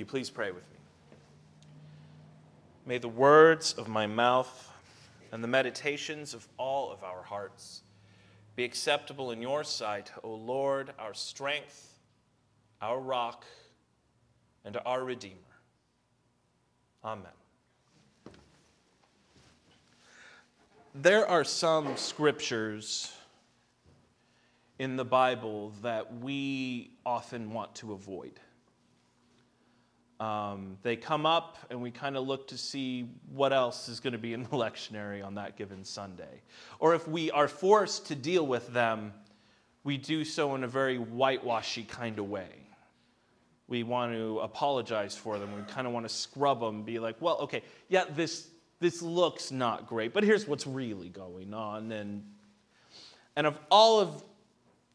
you please pray with me? May the words of my mouth and the meditations of all of our hearts be acceptable in your sight, O Lord, our strength, our rock, and our Redeemer. Amen. There are some scriptures in the Bible that we often want to avoid. Um, they come up, and we kind of look to see what else is going to be in the lectionary on that given Sunday. Or if we are forced to deal with them, we do so in a very whitewashy kind of way. We want to apologize for them. We kind of want to scrub them, be like, well, okay, yeah, this, this looks not great, but here's what's really going on. And, and of all of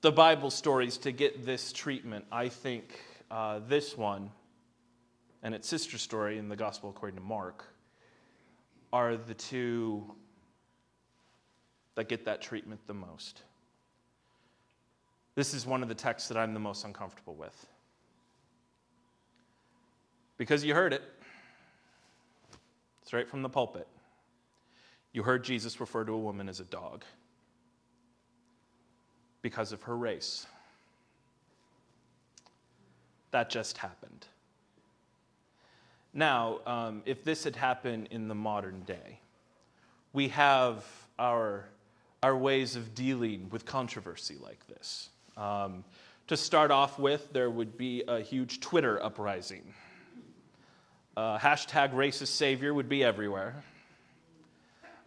the Bible stories to get this treatment, I think uh, this one and its sister story in the Gospel according to Mark are the two that get that treatment the most. This is one of the texts that I'm the most uncomfortable with. Because you heard it straight from the pulpit. You heard Jesus refer to a woman as a dog because of her race. That just happened. Now, um, if this had happened in the modern day, we have our, our ways of dealing with controversy like this. Um, to start off with, there would be a huge Twitter uprising. Uh, hashtag racist savior would be everywhere.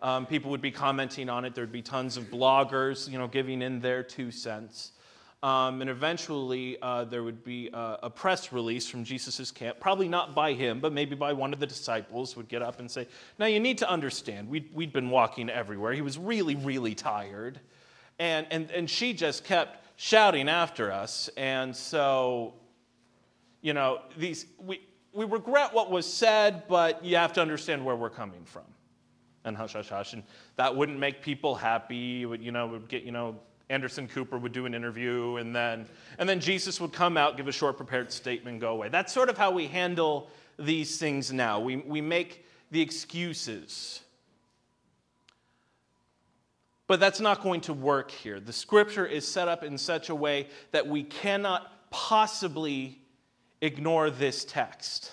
Um, people would be commenting on it. There'd be tons of bloggers, you know, giving in their two cents. Um, and eventually, uh, there would be a, a, press release from Jesus' camp, probably not by him, but maybe by one of the disciples, would get up and say, Now, you need to understand, we'd, we'd been walking everywhere. He was really, really tired. And, and, and she just kept shouting after us. And so, you know, these, we, we regret what was said, but you have to understand where we're coming from. And hush, hush, hush. And that wouldn't make people happy. It would, you know, would get, you know, Anderson Cooper would do an interview, and then, and then Jesus would come out, give a short prepared statement, and go away. That's sort of how we handle these things now. We, we make the excuses. But that's not going to work here. The scripture is set up in such a way that we cannot possibly ignore this text.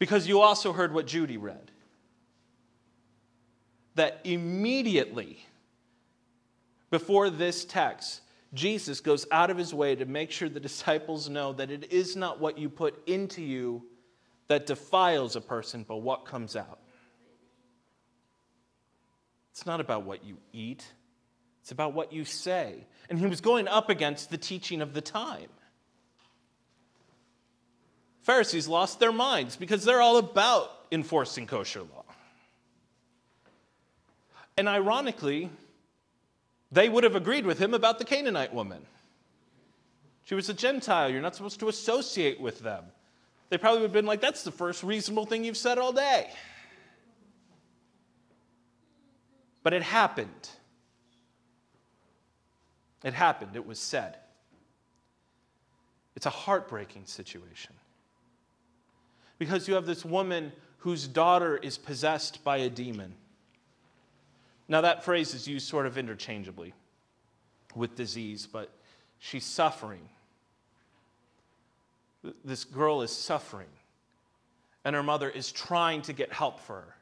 Because you also heard what Judy read. That immediately before this text, Jesus goes out of his way to make sure the disciples know that it is not what you put into you that defiles a person, but what comes out. It's not about what you eat, it's about what you say. And he was going up against the teaching of the time. Pharisees lost their minds because they're all about enforcing kosher law. And ironically, they would have agreed with him about the Canaanite woman. She was a Gentile. You're not supposed to associate with them. They probably would have been like, that's the first reasonable thing you've said all day. But it happened. It happened. It was said. It's a heartbreaking situation. Because you have this woman whose daughter is possessed by a demon. Now, that phrase is used sort of interchangeably with disease, but she's suffering. This girl is suffering, and her mother is trying to get help for her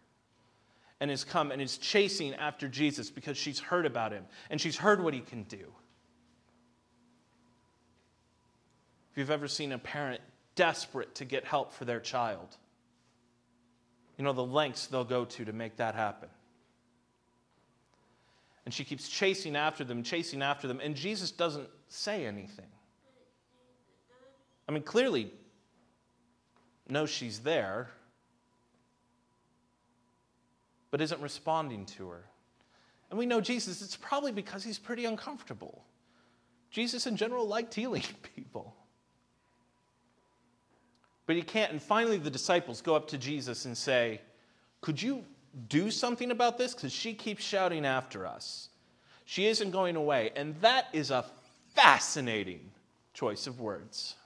and has come and is chasing after Jesus because she's heard about him and she's heard what he can do. If you've ever seen a parent desperate to get help for their child, you know the lengths they'll go to to make that happen. And she keeps chasing after them, chasing after them, and Jesus doesn't say anything. I mean, clearly knows she's there, but isn't responding to her. And we know Jesus, it's probably because he's pretty uncomfortable. Jesus, in general, liked healing people. But he can't. And finally, the disciples go up to Jesus and say, Could you do something about this because she keeps shouting after us. She isn't going away. And that is a fascinating choice of words.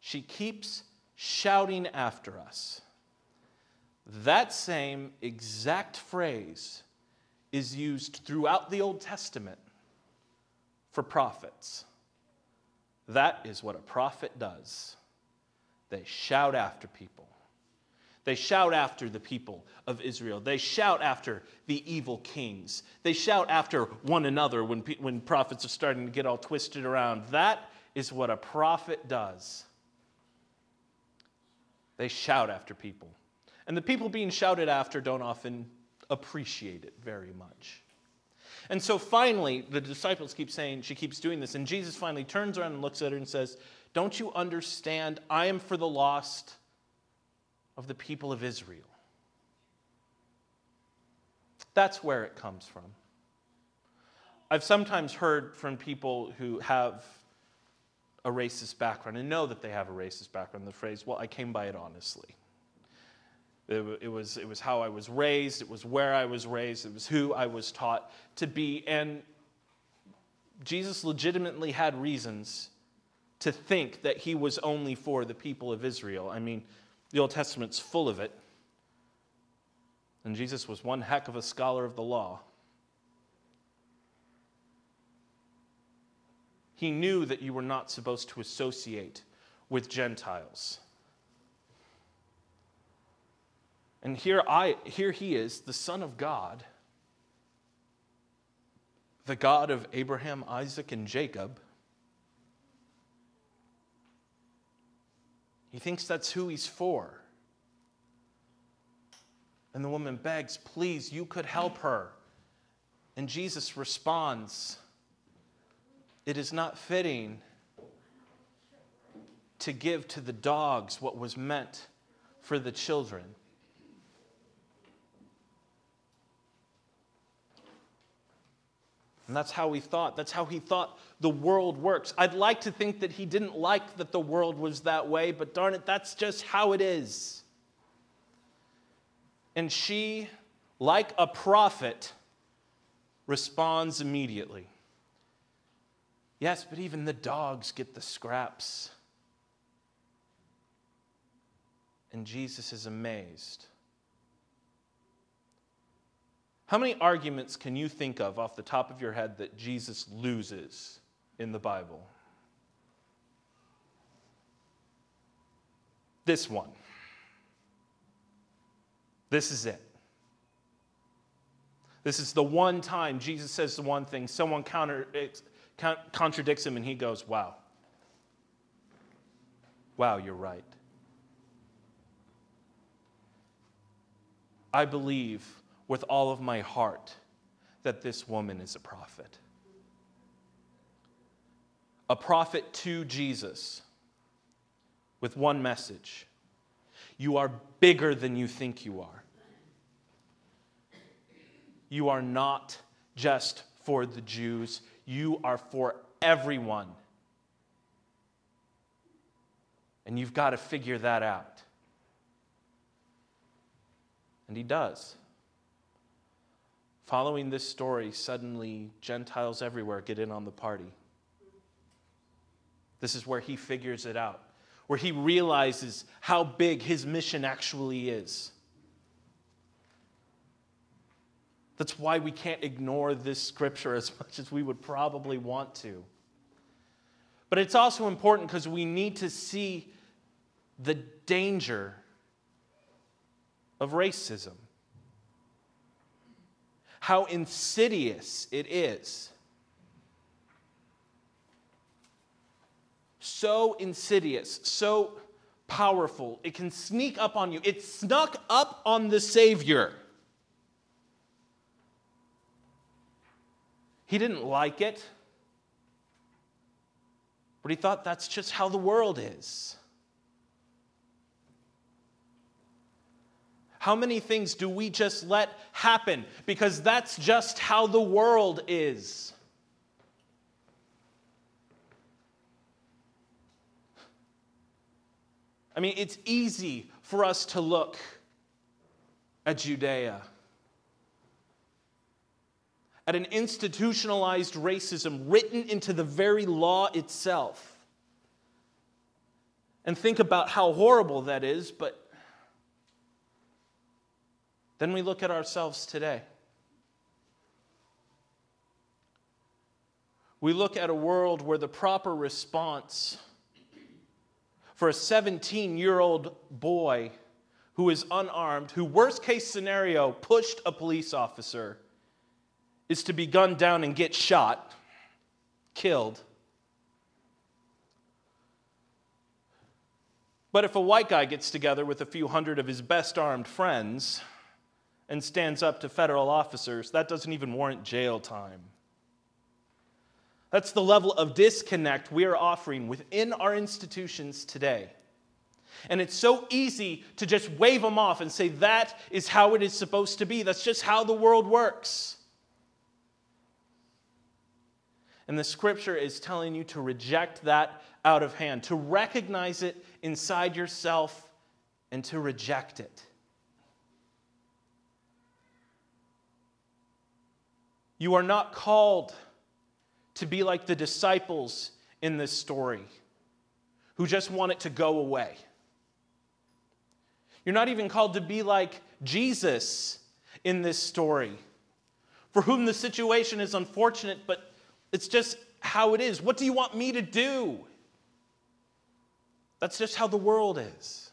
she keeps shouting after us. That same exact phrase is used throughout the Old Testament for prophets. That is what a prophet does. They shout after people. They shout after the people of Israel. They shout after the evil kings. They shout after one another when, when prophets are starting to get all twisted around. That is what a prophet does. They shout after people. And the people being shouted after don't often appreciate it very much. And so finally, the disciples keep saying, she keeps doing this. And Jesus finally turns around and looks at her and says, Don't you understand? I am for the lost of the people of Israel. That's where it comes from. I've sometimes heard from people who have a racist background and know that they have a racist background the phrase, well, I came by it honestly. It, it, was, it was how I was raised, it was where I was raised, it was who I was taught to be. And Jesus legitimately had reasons to think that he was only for the people of Israel. I mean, the Old Testament's full of it. And Jesus was one heck of a scholar of the law. He knew that you were not supposed to associate with Gentiles. And here, I, here he is, the Son of God, the God of Abraham, Isaac, and Jacob. He thinks that's who he's for. And the woman begs, Please, you could help her. And Jesus responds, It is not fitting to give to the dogs what was meant for the children. And that's how he thought. That's how he thought the world works. I'd like to think that he didn't like that the world was that way, but darn it, that's just how it is. And she, like a prophet, responds immediately. Yes, but even the dogs get the scraps. And Jesus is amazed. How many arguments can you think of off the top of your head that Jesus loses in the Bible? This one. This is it. This is the one time Jesus says the one thing, someone counter, contradicts him, and he goes, Wow. Wow, you're right. I believe with all of my heart that this woman is a prophet. A prophet to Jesus with one message You are bigger than you think you are. You are not just for the Jews, you are for everyone. And you've got to figure that out. And he does. Following this story, suddenly Gentiles everywhere get in on the party. This is where he figures it out, where he realizes how big his mission actually is. That's why we can't ignore this scripture as much as we would probably want to. But it's also important because we need to see the danger of racism how insidious it is. So insidious, so powerful. It can sneak up on you. It snuck up on the Savior. He didn't like it, but he thought that's just how the world is. How many things do we just let happen because that's just how the world is? I mean, it's easy for us to look at Judea, at an institutionalized racism written into the very law itself, and think about how horrible that is, but then we look at ourselves today. We look at a world where the proper response for a 17 year old boy who is unarmed, who, worst case scenario, pushed a police officer, is to be gunned down and get shot, killed. But if a white guy gets together with a few hundred of his best armed friends and stands up to federal officers, that doesn't even warrant jail time. That's the level of disconnect we are offering within our institutions today. And it's so easy to just wave them off and say that is how it is supposed to be. That's just how the world works. And the scripture is telling you to reject that out of hand, to recognize it inside yourself, and to reject it. You are not called to be like the disciples in this story who just want it to go away. You're not even called to be like Jesus in this story, for whom the situation is unfortunate, but it's just how it is. What do you want me to do? That's just how the world is.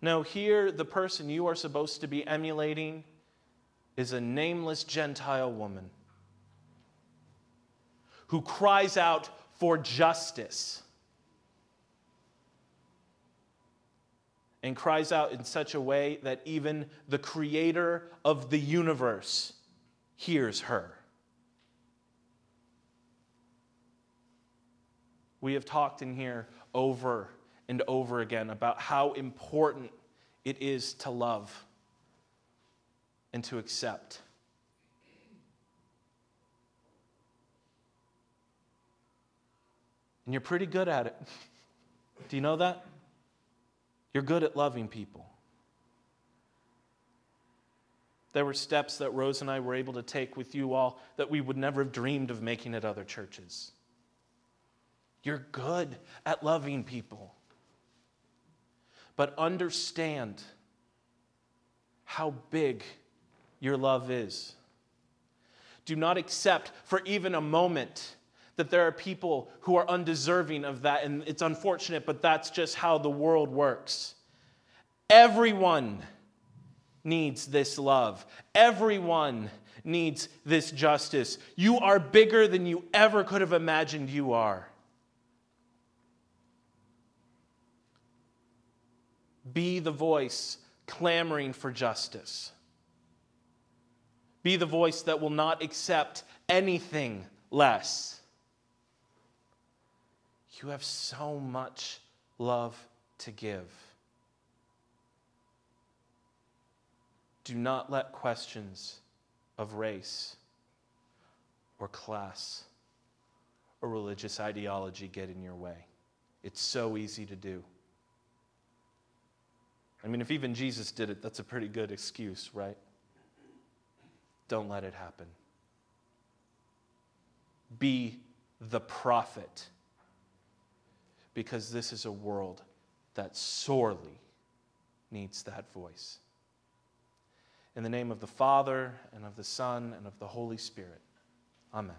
No, here, the person you are supposed to be emulating is a nameless Gentile woman who cries out for justice and cries out in such a way that even the creator of the universe hears her. We have talked in here over and over again about how important it is to love and to accept. And you're pretty good at it. Do you know that? You're good at loving people. There were steps that Rose and I were able to take with you all that we would never have dreamed of making at other churches. You're good at loving people. But understand how big your love is. Do not accept for even a moment that there are people who are undeserving of that, and it's unfortunate, but that's just how the world works. Everyone needs this love, everyone needs this justice. You are bigger than you ever could have imagined you are. Be the voice clamoring for justice. Be the voice that will not accept anything less. You have so much love to give. Do not let questions of race or class or religious ideology get in your way. It's so easy to do. I mean, if even Jesus did it, that's a pretty good excuse, right? Don't let it happen. Be the prophet because this is a world that sorely needs that voice. In the name of the Father, and of the Son, and of the Holy Spirit. Amen.